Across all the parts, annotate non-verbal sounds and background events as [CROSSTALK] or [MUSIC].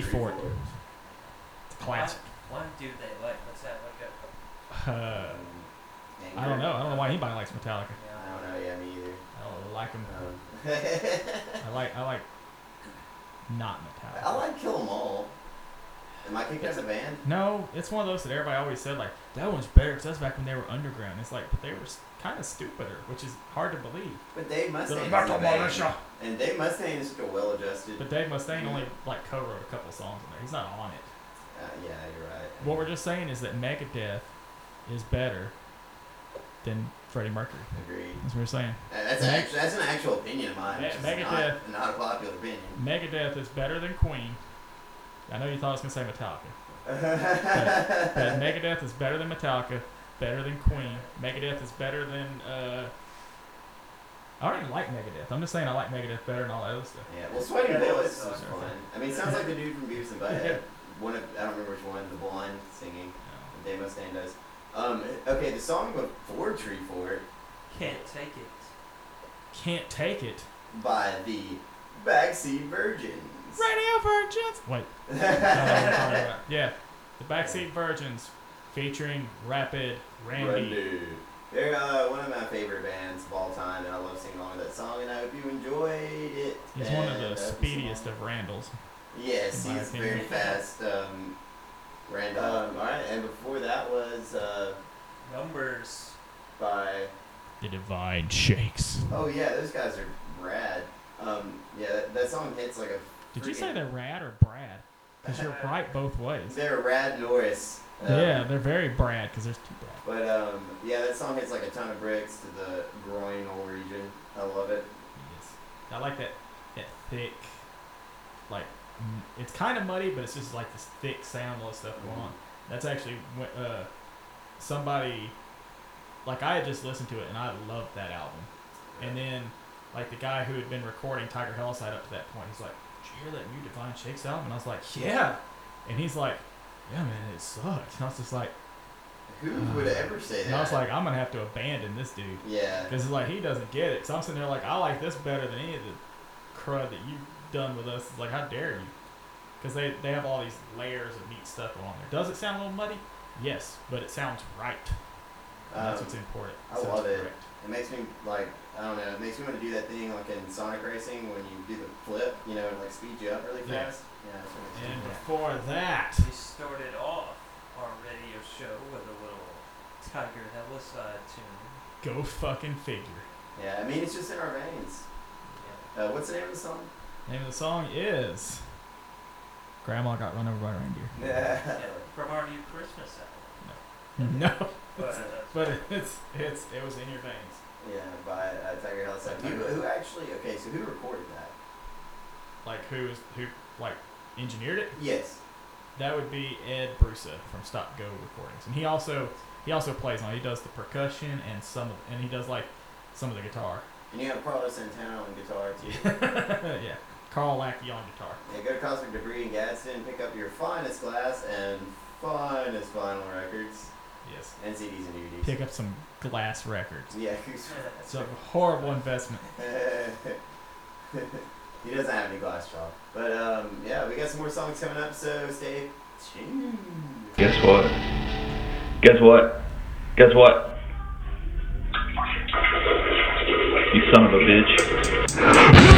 By Tree Fort. It's a classic. Why, why do they like Metallica? Uh, Um, I don't know. I don't know why anybody likes Metallica. I don't know. Yeah, me either. I don't like them. Um, I like I like not Metallica. I like Kill 'Em All. Am I kicked out of the band? No, it's one of those that everybody always said like that one's better because that's back when they were underground. It's like, but they were kind of stupider, which is hard to believe. But Dave Mustaine. like, the band. And Dave Mustaine is a well-adjusted. But Dave Mustaine only like co-wrote a couple songs in there. He's not on it. Uh, yeah, you're right. What we're just saying is that Megadeth is better than Freddie Mercury. Agreed. That's what we're saying. Uh, That's, Meg- actually, that's an actual opinion of mine. Me- which is Megadeth- Not, not a popular opinion. Megadeth is better than Queen. I know you thought I was gonna say Metallica, but [LAUGHS] Megadeth is better than Metallica, better than Queen. Megadeth is better than. Uh, I don't even like Megadeth. I'm just saying I like Megadeth better than all that other stuff. Yeah, well, Sweating Yeah, that Bullets was- was fun. I mean, it sounds like the dude from Beavis and Butthead. One of, I don't remember which one, the blonde singing. You Dave Mustaine does. Um, okay, the song before Tree Fort Can't take it. Can't take it. by the Backseat Virgins. Radio Virgins. Wait. I don't what I'm talking about. yeah, the Backseat Virgins, featuring Rapid Randy. Randy. They're uh, one of my favorite bands of all time, and I love singing along with that song, and I hope you enjoyed it. He's one of the speediest of Randalls. Yes, he's opinion. very fast. Um, Randall. Um, all right, and before that was uh, Numbers. by. The Divine Shakes. Oh yeah, those guys are rad. Um, yeah, that, that song hits like a. Did you say they're Rad or Brad? Because you're right both ways. They're rad Norris. Um, Yeah, they're very Brad because there's two Brad. But um, yeah, that song hits like a ton of bricks to the groinal region. I love it. Yes. I like that, that thick, like, it's kind of muddy, but it's just like this thick sound, all stuff going on. That's actually uh, somebody, like, I had just listened to it and I loved that album. And then, like, the guy who had been recording Tiger Hellside up to that point, he's like, you hear that new Divine Shakes album? And I was like, Yeah. And he's like, Yeah, man, it sucked. And I was just like, Who would ever say that? and I was like, I'm going to have to abandon this dude. yeah. Because it's like he doesn't get it. So I'm sitting there like I like this better than any of the crud that you've done with us. It's like how dare you? Because they they have all these layers of neat stuff on there. Does it sound a little muddy? Yes, but it sounds right. And that's Um, what's important. I love it. correct. It makes me like I don't know. It makes me want to do that thing like in Sonic Racing when you do the flip, you know, and like speed you up really Yeah. fast. Yeah. that's what makes And do before that, We started off our radio show with a little Tiger Hellicide tune. go fucking figure. Yeah, I mean it's just in our veins. Yeah. Uh, what's the name of the song? Name of the song is Grandma Got Run Over by a Reindeer. [LAUGHS] Yeah. Yeah, from our new Christmas album. No, But, uh, [LAUGHS] but it's it's it was in your veins. Yeah, by uh, Tiger Hill. So who, who actually? Okay, so who recorded that? Like who's who like engineered it? Yes. That would be Ed Brusa from Stop Go Recordings, and he also he also plays on. He does the percussion and some of, and he does like some of the guitar. And you have Carlos Santana on guitar too. [LAUGHS] yeah, Carl Lackey on guitar. yeah, go to Cosmic Debris in Gadsden, pick up your finest glass and finest vinyl records Yes, and CDs and DVDs. pick up some glass records. Yeah. [LAUGHS] It's a horrible investment. [LAUGHS] he doesn't have any glass jaw. But um, yeah, we got some more songs coming up, so stay tuned. Guess what? Guess what? Guess what? You son of a bitch.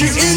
You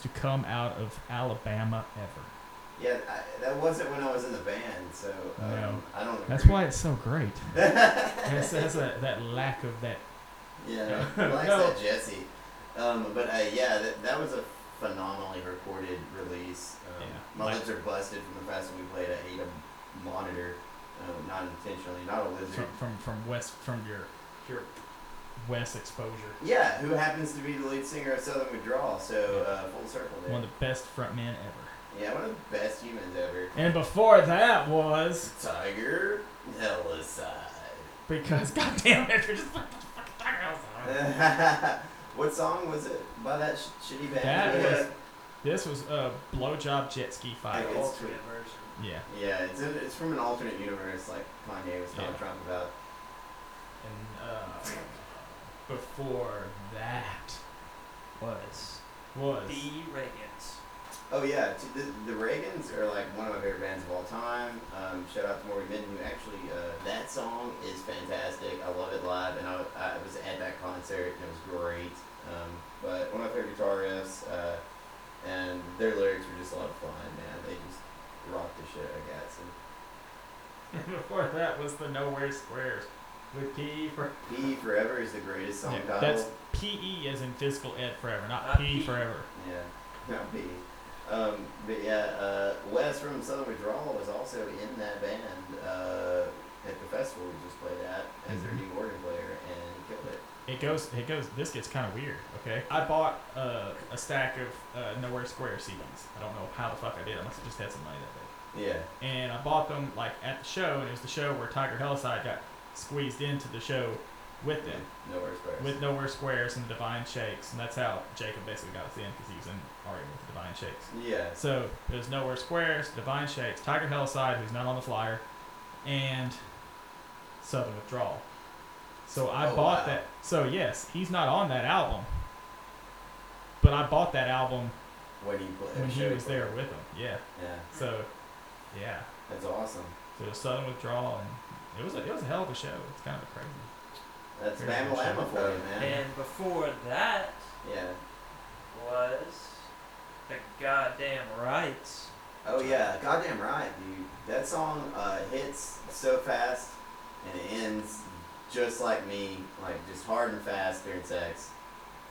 to come out of Alabama ever. Yeah, I, that wasn't when I was in the band, so um, No. I don't. That's agree. why it's so great. [LAUGHS] It has, it has a, that lack of that. Yeah, likes No. that [LAUGHS] Jesse. Um, but uh, yeah, that, that was a phenomenally recorded release. Um, Yeah. My Like- lips are busted from the fact that we played. I ate a monitor, um, not intentionally, not a lizard. From, from, from West, from your, your West exposure. Yeah, who happens to be the lead singer of Southern Withdrawal, so uh, full circle there. One of the best frontmen ever. yeah, one of the best humans ever. And before that was Tiger Helicide. because [LAUGHS] goddamn it, you're just fucking Tiger outside. what song was it by that sh- shitty band? That Yeah. was This was a blowjob jet ski fight. It's alternate version. Yeah, Yeah, it's, a, it's from an alternate universe like Kanye was telling Yeah. Trump about. and uh, [LAUGHS] before that Was was the Reagans. Oh yeah, the, the Reagans are like one of my favorite bands of all time. Um, shout out to Morgan Minton, who actually uh, that song is fantastic. I love it live, and I, I was at that concert, and it was great. Um, but one of my favorite guitarists, uh, and their lyrics were just a lot of fun. Man, they just rocked the shit out of Gadsden. And [LAUGHS] before that was the Nowhere Squares with P for P Forever is the greatest song Yeah, that's P E as in physical ed forever, not, Not P P. forever. Yeah, not P. Um, but yeah, uh, Wes from Southern Withdrawal was also in that band uh, at the festival we just played at as their Mhm. new organ player, and killed it. It goes. It goes. This gets kind of weird. Okay. I bought uh, a stack of uh, Nowhere Square CDs. I don't know how the fuck I did. I must have just had some money that day. Yeah, And I bought them like at the show, and it was the show where Tiger Helicide got squeezed into the show with them, nowhere squares. with Nowhere Squares and Divine Shakes, and that's how Jacob basically got us in because he was in already with the Divine Shakes. yeah, So there's Nowhere Squares, Divine Shakes, Tiger Helicide, who's not on the flyer, and Southern Withdrawal. So I Oh, bought wow. that. So yes, he's not on that album, but I bought that album when he when uh, he was there with him. Yeah. Yeah, So, yeah. that's awesome. So Southern Withdrawal, and it was a, it was a hell of a show. It's kind of crazy. That's Very Bama good Lama show. for you, man. And before that Yeah. was the goddamn rights. Oh yeah, goddamn right, dude. That song uh, hits so fast and it ends just like me, like just hard and fast during sex,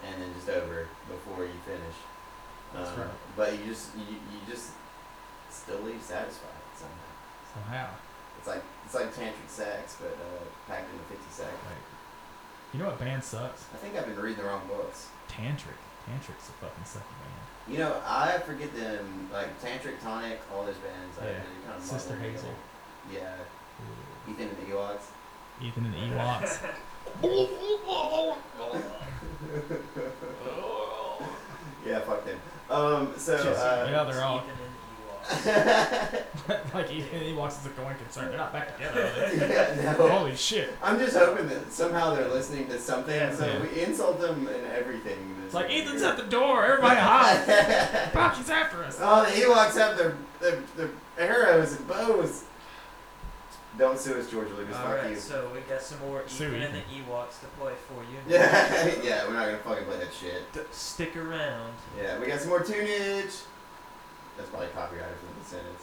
and then just over before you finish. That's Um, right. But you just you, you just still leave satisfied somehow. Somehow. It's like it's like tantric sex, but uh, packed into fifty seconds. Like, you know what band sucks? I think I've been reading the wrong books. Tantric. Tantric's a fucking sucky band. You know, I forget them like Tantric, Tonic, all those bands. I, Yeah. they kind of Sister Hazel. together. Yeah, Ethan and the Ewoks. Ethan and the [LAUGHS] Ewoks. [LAUGHS] Yeah, fuck them. Um, so Just- uh, yeah, they're all Ethan and Ewoks. [LAUGHS] [LAUGHS] like he, and the Ewoks is a going concern. They're not back together. Are they? [LAUGHS] yeah, no. Holy shit! I'm just hoping that somehow they're listening to something. Yeah. so Yeah. we insult them in everything. It's like Ethan's at the door. Everybody hide. Fuck, he's after us. Oh, the Ewoks have their, their, their arrows and bows. Don't sue us, George Lucas. Fuck Alright, you. so we got some more Sue Ethan and the Ethan. Ewoks to play for you. Yeah, yeah, we're not gonna fucking play that shit. D- Stick around. Yeah, we got some more tunage. That's probably copyrighted from the sentence.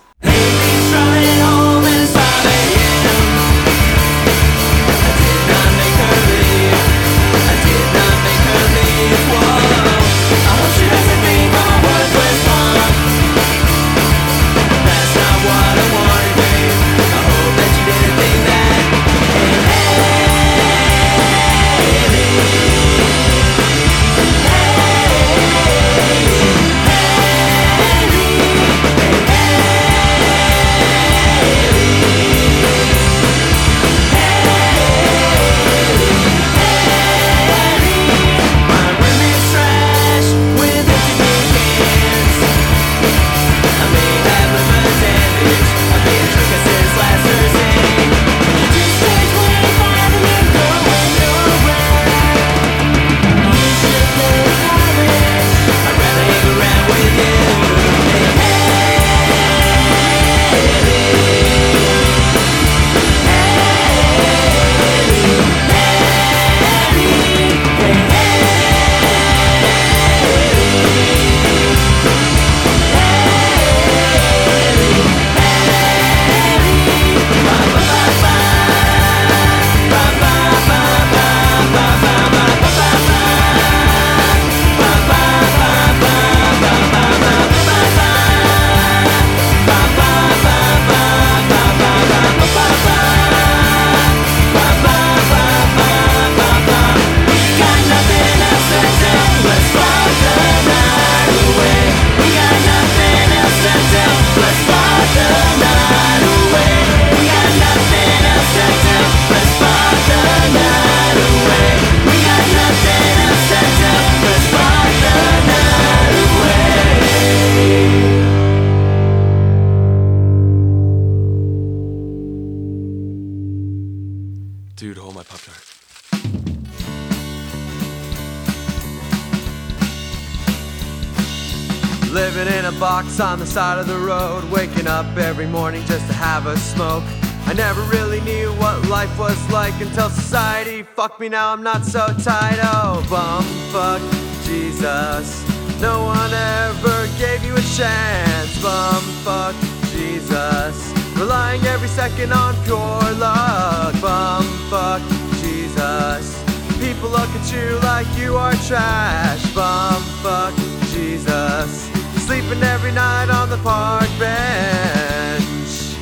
Living in a box on the side of the road, waking up every morning just to have a smoke. I never really knew what life was like until society fucked me. Now I'm not so tight. Oh, bum fuck Jesus. No one ever gave you a chance. Bum fuck Jesus. Relying every second on pure luck. Bum fuck Jesus. People look at you like you are trash. Bum fuck Jesus. Sleeping every night on the park bench.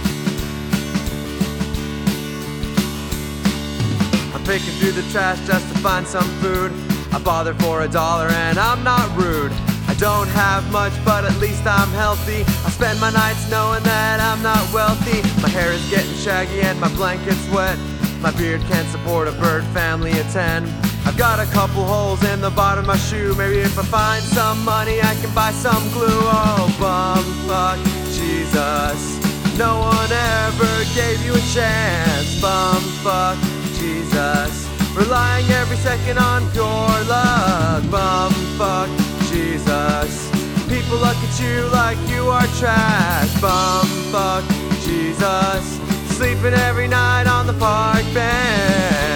I'm picking through the trash just to find some food. I bother for a dollar and I'm not rude. I don't have much, but at least I'm healthy. I spend my nights knowing that I'm not wealthy. My hair is getting shaggy and my blanket's wet. My beard can't support a bird family of ten. I've got a couple holes in the bottom of my shoe. Maybe if I find some money, I can buy some glue. Oh, bum fuck Jesus. No one ever gave you a chance. Bum fuck Jesus. Relying every second on pure luck. Bum fuck Jesus. People look at you like you are trash. Bum fuck Jesus. Sleeping every night on the park bench.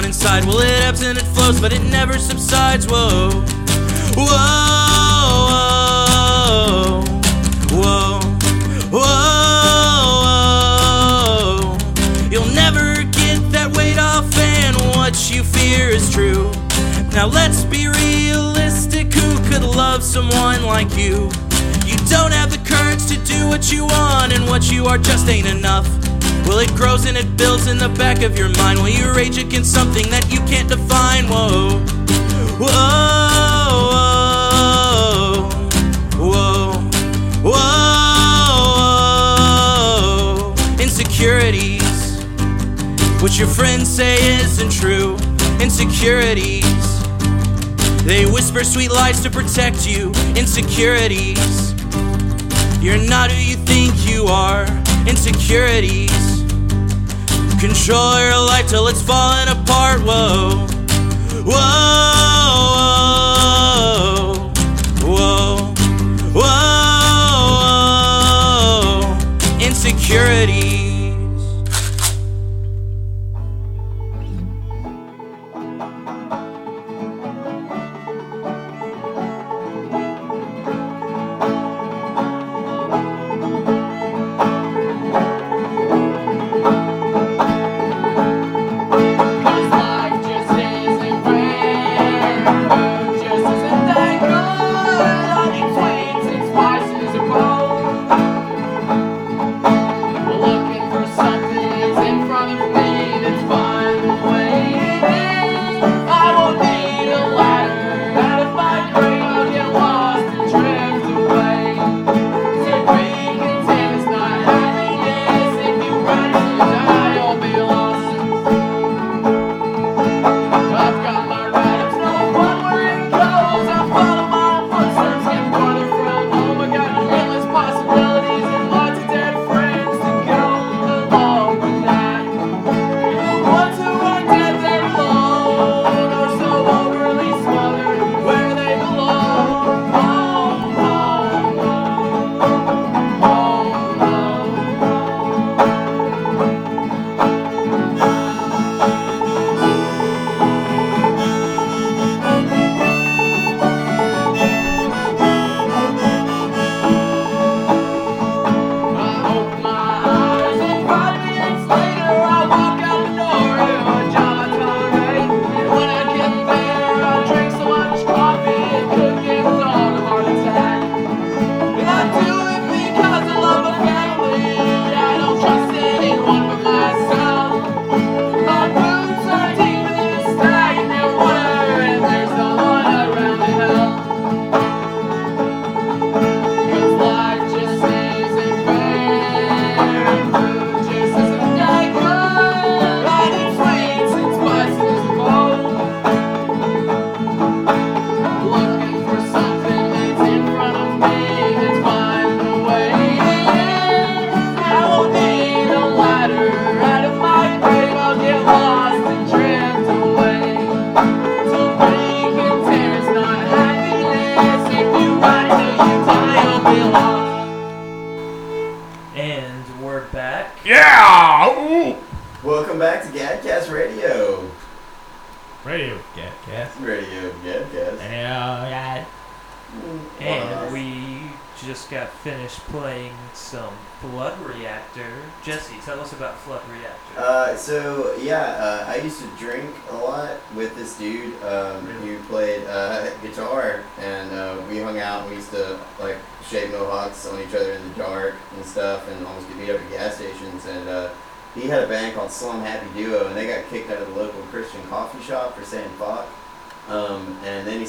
Down inside. Well, it ebbs and it flows, but it never subsides. Whoa, whoa, whoa, whoa, whoa. You'll never get that weight off, and what you fear is true. Now let's be realistic. Who could love someone like you? You don't have the courage to do what you want, and what you are just ain't enough. Well, it grows and it builds in the back of your mind while you rage against something that you can't define. Whoa, whoa, whoa, whoa, insecurities. What your friends say isn't true. Insecurities. They whisper sweet lies to protect you. Insecurities. You're not who you think you are. Insecurities. Control your life till it's falling apart. Whoa. Whoa.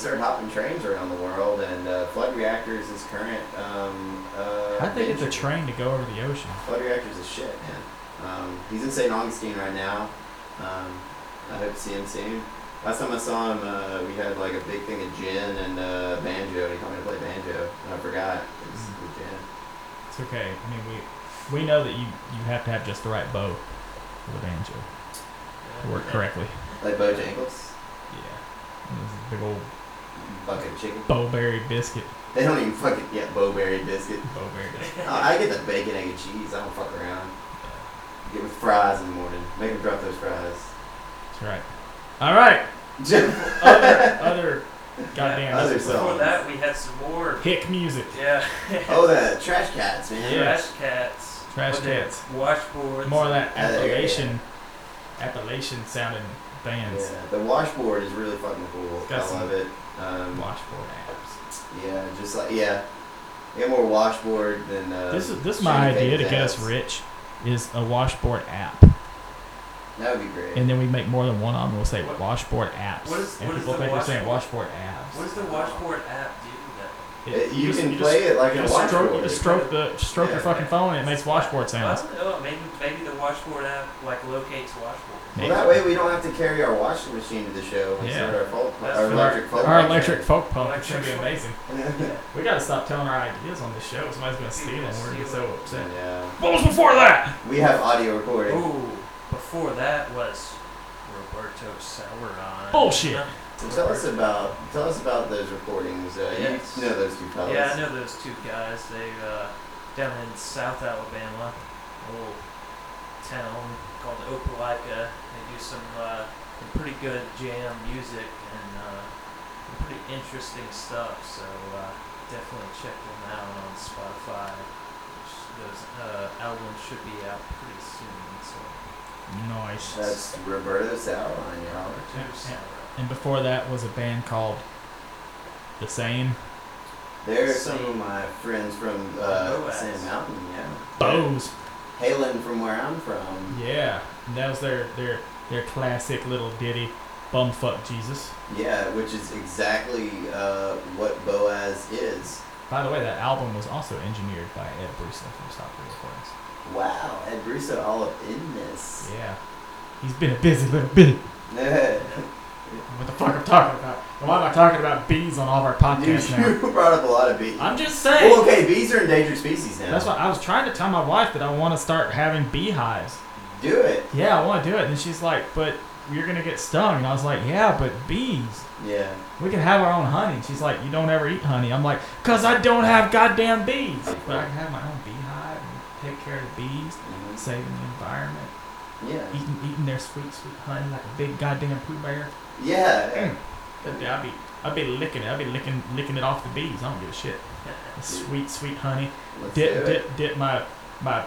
Started hopping trains around the world, and uh, Flood Reactors is current. Um, uh, How'd they get the train to go over the ocean? Flood Reactor's a shit, man. Um, he's in St. Augustine right now. Um, I hope to see him soon. Last time I saw him, uh, we had like a big thing of gin and uh, banjo, and he told me to play banjo, and I forgot. It was Mm. the gin. It's okay. I mean, we we know that you you have to have just the right bow for the banjo to work correctly. Like Bojangles, Yeah. And this is a big old bucket of chicken. Bo-Berry biscuit. They don't even fucking get Bo-Berry biscuit. Bo-Berry biscuit. Oh, [LAUGHS] I get the bacon, egg, and cheese. I don't fuck around. Get with fries in the morning. Make them drop those fries. That's right. All right. [LAUGHS] Other other goddamn Other this is- Before songs. that, we had some more. hick music. Yeah. oh, the trash cats, man. Yeah. Trash cats. Trash cats. Washboards. More of that Yeah, there you. Appalachian Appalachian sounding bands. Yeah, the washboard is really fucking cool. Got I some love it. Um, Washboard apps. yeah, just like yeah, yeah, more washboard than. Uh, This is this is my idea to get us rich is a washboard app. That would be great. And then we make more than one of them. We'll say What- washboard apps. what is- and what is people the think we're saying washboard? washboard apps. What does the washboard app do It- you just- can just- play it like you a just stroke, you washboard. just stroke the stroke your fucking phone and it makes washboard then? Oh, I don't know. Maybe maybe the washboard app like locates washboard. well, that way we don't have to carry our washing machine to the show and Yeah. start our, folk, our electric folk. Our pump. electric folk pump. It's gonna be amazing. [LAUGHS] Yeah. We gotta stop telling our ideas on this show. Somebody's gonna steal them. We're gonna get so upset. yeah. What was before that? We have audio recording. Ooh, before that was Roberto Sauron. Bullshit. So tell us about tell us about those recordings. Uh, Yes. You know those two fellas. Yeah, I know those two guys. They uh, down in South Alabama, a little town called Opelika. They do some uh, pretty good jam music and uh, pretty interesting stuff. So uh, definitely check them out on Spotify. Which those uh, albums should be out pretty soon. So Nice. That's Roberto Sauron, y'all. Roberto Sauron. And before that was a band called The Same. They're some of my friends from uh, Boaz. Sand Mountain, yeah. Bows. Hailing from where I'm from. Yeah. And that was their their their classic little ditty, Bumfuck Jesus. Yeah, which is exactly uh, what Boaz is. By the way, that album was also engineered by Ed Bruce from Stopford Recordings. Wow, Ed Brusso all up in this. Yeah. He's been a busy little bit. [LAUGHS] What the fuck I'm talking about? Why am I talking about bees on all of our podcasts you, now? you [LAUGHS] brought up a lot of bees. I'm just saying. Well, okay, bees are endangered species now. That's why I was trying to tell my wife that I want to start having beehives. Do it. Yeah, I want to do it. And she's like, but you're going to get stung. And I was like, yeah, but bees. Yeah. We can have our own honey. And she's like, you don't ever eat honey. I'm like, because I don't have goddamn bees. But I can have my own beehive and take care of the bees, Mhm. saving the environment, Yeah. eating eating their sweet, sweet honey like a big goddamn Pooh Bear. Yeah. Mm. But yeah, I'd be, I'd be licking it. I'd be licking, licking it off the bees. I don't give a shit. Sweet, sweet honey. Let's Dip, do it. dip, dip my, my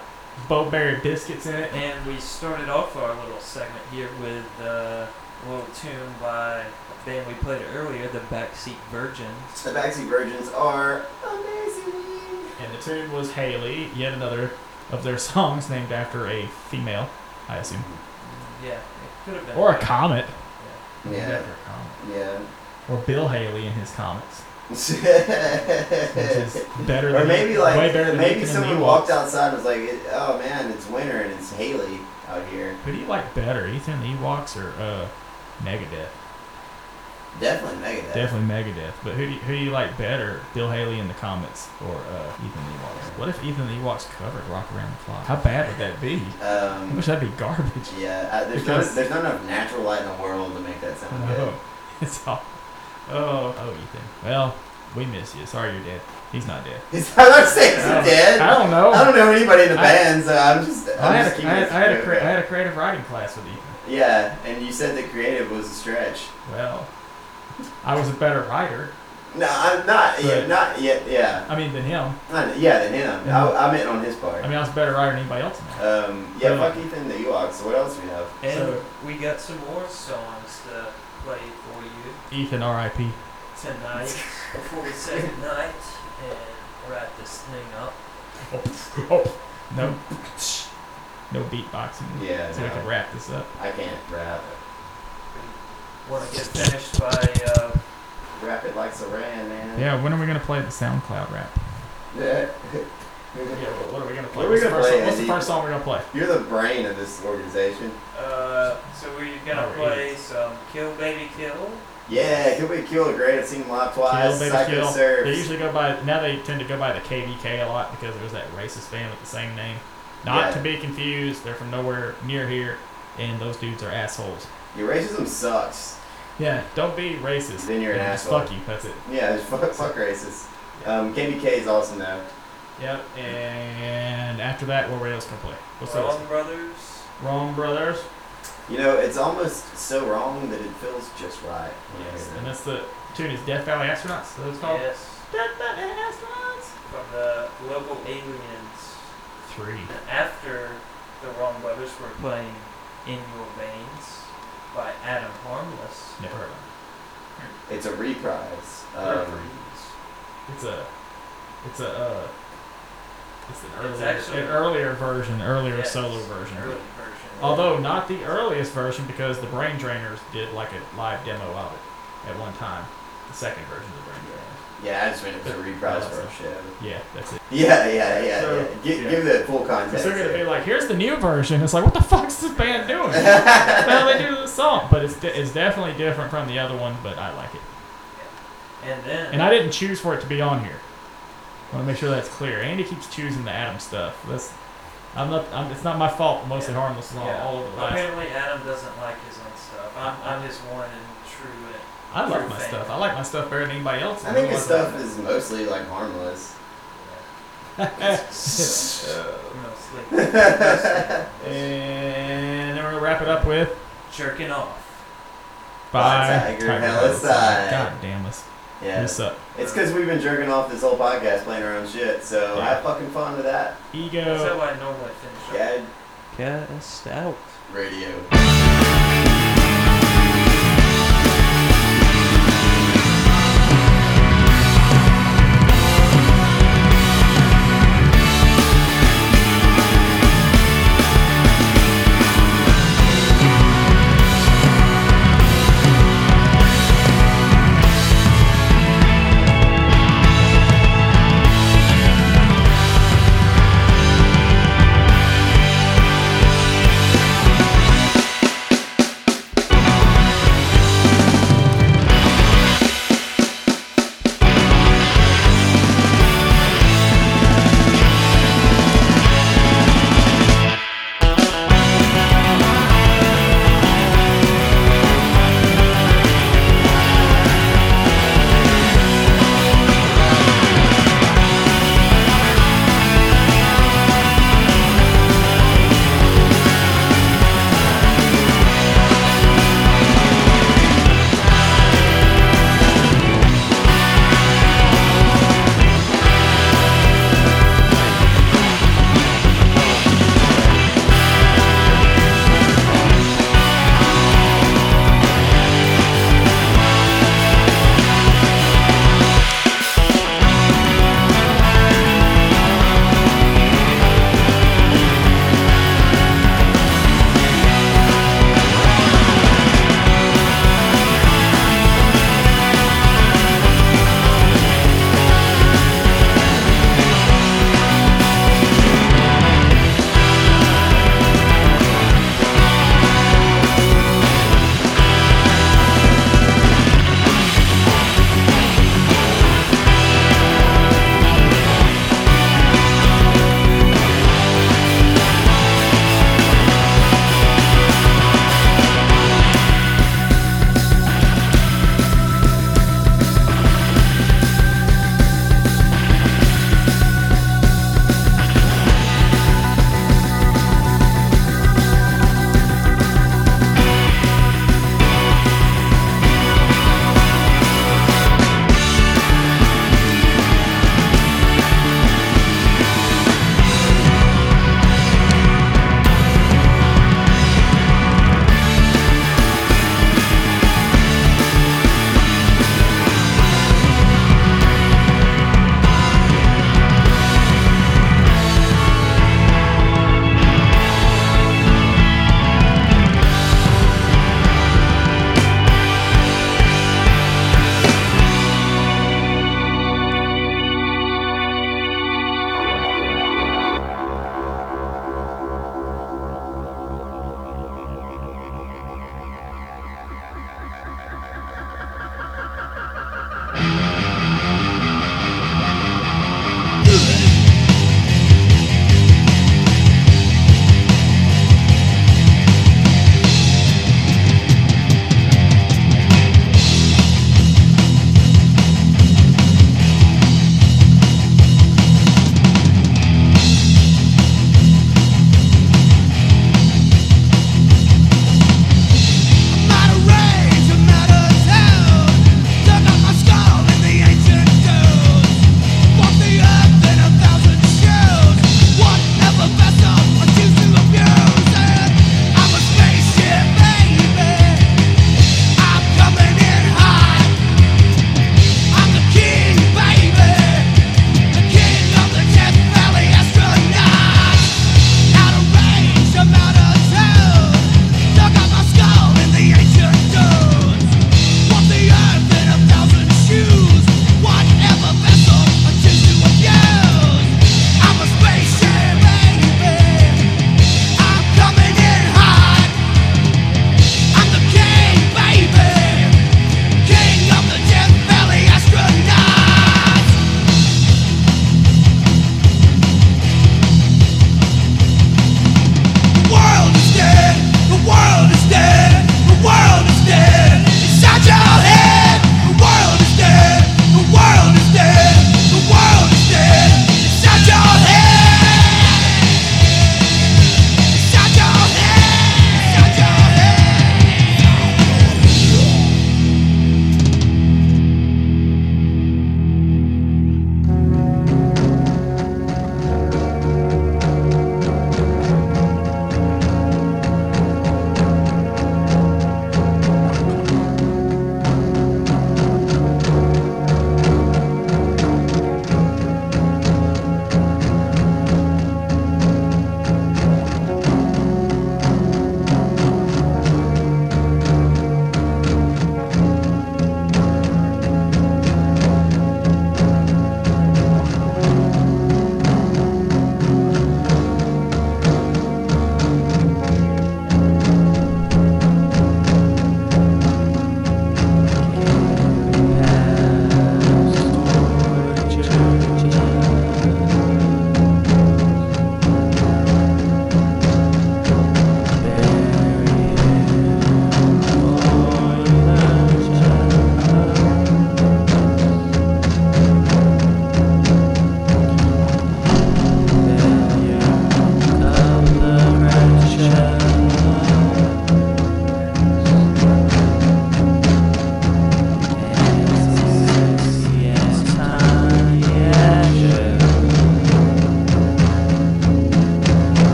Bo-Berry biscuits in it. And we started off our little segment here with uh, a little tune by a band we played earlier, the Backseat Virgins. The Backseat Virgins are amazing. And the tune was Haley, yet another of their [LAUGHS] songs named after a female, I assume. Yeah, it could have been. Or a comet. Yeah. Yeah. after a comet. Yeah. Or Bill Haley and his Comets. [LAUGHS] Which is better than or maybe like way better than maybe Ethan someone the walked outside and was like, "Oh man, it's winter and it's Haley out here." Who do you like better, Ethan and the Ewoks or uh, Megadeth? Definitely Megadeth. Definitely Megadeth. But who do you, who do you like better, Bill Haley in the Comets or uh, Ethan Ewoks? What if Ethan Ewoks covered Rock Around the Clock? How bad would that be? I Um, wish that'd be garbage. yeah, uh, there's [LAUGHS] Because- not there's not enough natural light in the world to make that sound No, good. [LAUGHS] it's all. Oh, oh, Ethan. Well, We miss you. Sorry you're dead. He's not dead. I'm not saying he's I don't- dead. I don't know. I don't know anybody in the I- band, so I'm just. I'm I had, just a, I, had, I, had a I had a creative writing class with Ethan. Yeah, and you said that creative was a stretch. Well, I was a better writer. No, I'm not. Yeah, not yet. Yeah. I mean, than him. Not, yeah, than him. Yeah. I, I meant on his part. I mean, I was a better writer than anybody else in. Um, yeah, Really? fuck Ethan the Ewoks. So what else do we have? And So- we got some more songs to play for you Ethan, R.I.P. tonight before we say goodnight and wrap this thing up. Oh, [LAUGHS] oh, no, [LAUGHS] no beatboxing. Yeah, so we can wrap this up. I can't rap. Want to get finished by uh, Rap it like Saran, man. Yeah, when are we gonna play the SoundCloud rap? Yeah. Yeah, what- what are we gonna play? What are we What's the gonna first play, song- what's the Andy? first song we're gonna play? You're the brain of this organization. Uh, so we're gonna Alright. play some Kill Baby Kill. Yeah, Kill Baby Kill are great. I've seen them live twice. Kill, baby, Psycho kill. Surfs. They usually go by now. They tend to go by the KBK a lot because there's that racist band with the same name. Not Yeah. to be confused. They're from nowhere near here, and those dudes are assholes. Your racism sucks. Yeah, don't be racist. Then you're an Yeah, just asshole. Fuck you. That's it. Yeah, just fuck, fuck racist. Um, KBK is awesome though. Yep. And after that, what else can play? What's the Wrong Brothers. Wrong Brothers. You know, it's almost so wrong that it feels just right. Yes, and that's the tune is Death Valley Astronauts. Is that what it's called? Yes. Death Valley Astronauts. From the Global Aliens. Three. And after the Wrong Brothers were playing In Your Veins by Adam Harmless. Never heard of it. It's a reprise. Or Um, Freeze. It's a, it's a, uh, it's an It's earlier, actually- an earlier version, earlier Yes, solo version. early version. Although not the earliest version because the Brain Drainers did like a live demo of it at one time. The second version of the Brain Drainers. Yeah, I just meant it was a reprise for a show. Yeah, that's it. Yeah, yeah, yeah, So, yeah. Give, yeah. give the full Because context. they're gonna be like, "Here's the new version." It's like, what the fuck's this band [LAUGHS] doing? what the hell they do to the song? But it's de- it's definitely different from the other one. But I like it, And then. and I didn't choose for it to be on here. I want to make sure that's clear. Andy keeps choosing the Adam stuff. That's I'm not. I'm, it's not my fault. Mostly harmless is all, yeah. all over the place. Apparently, Adam doesn't like his own stuff. I'm, I'm his one and true. I like my stuff. I like my stuff better than anybody else. I think his stuff is mostly like harmless. [LAUGHS] And then we're gonna wrap it up with Jerking off. Bye. Tiger Helicide. God damn us. Yeah. You suck. It's because we've been jerking off this whole podcast playing our own shit, so Yeah. have fucking fun with that. Ego. That's how I normally finish. Gad Cast out. radio.